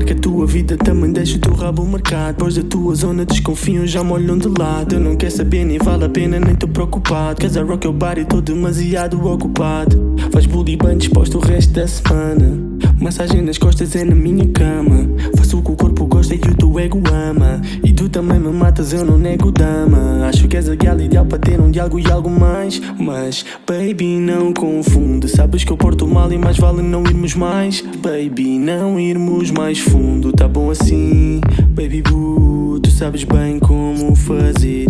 Take a a tua vida, também deixo o teu rabo marcado. Depois da tua zona desconfiam, já me olham de lado. Eu não quero saber, nem vale a pena, nem tô preocupado. Cause I rock your body, tô demasiado ocupado. Faz bully bem disposto o resto da semana. Massagem nas costas é na minha cama. Faço o que o corpo gosta e o teu ego ama. E tu também me matas, eu não nego dama. Acho que és a gal ideal para ter um diálogo e algo mais. Mas, baby, não confunde. Sabes que eu porto mal e mais vale não irmos mais. Baby, não irmos mais fundo. Tá bom assim, baby boo. Tu sabes bem como fazer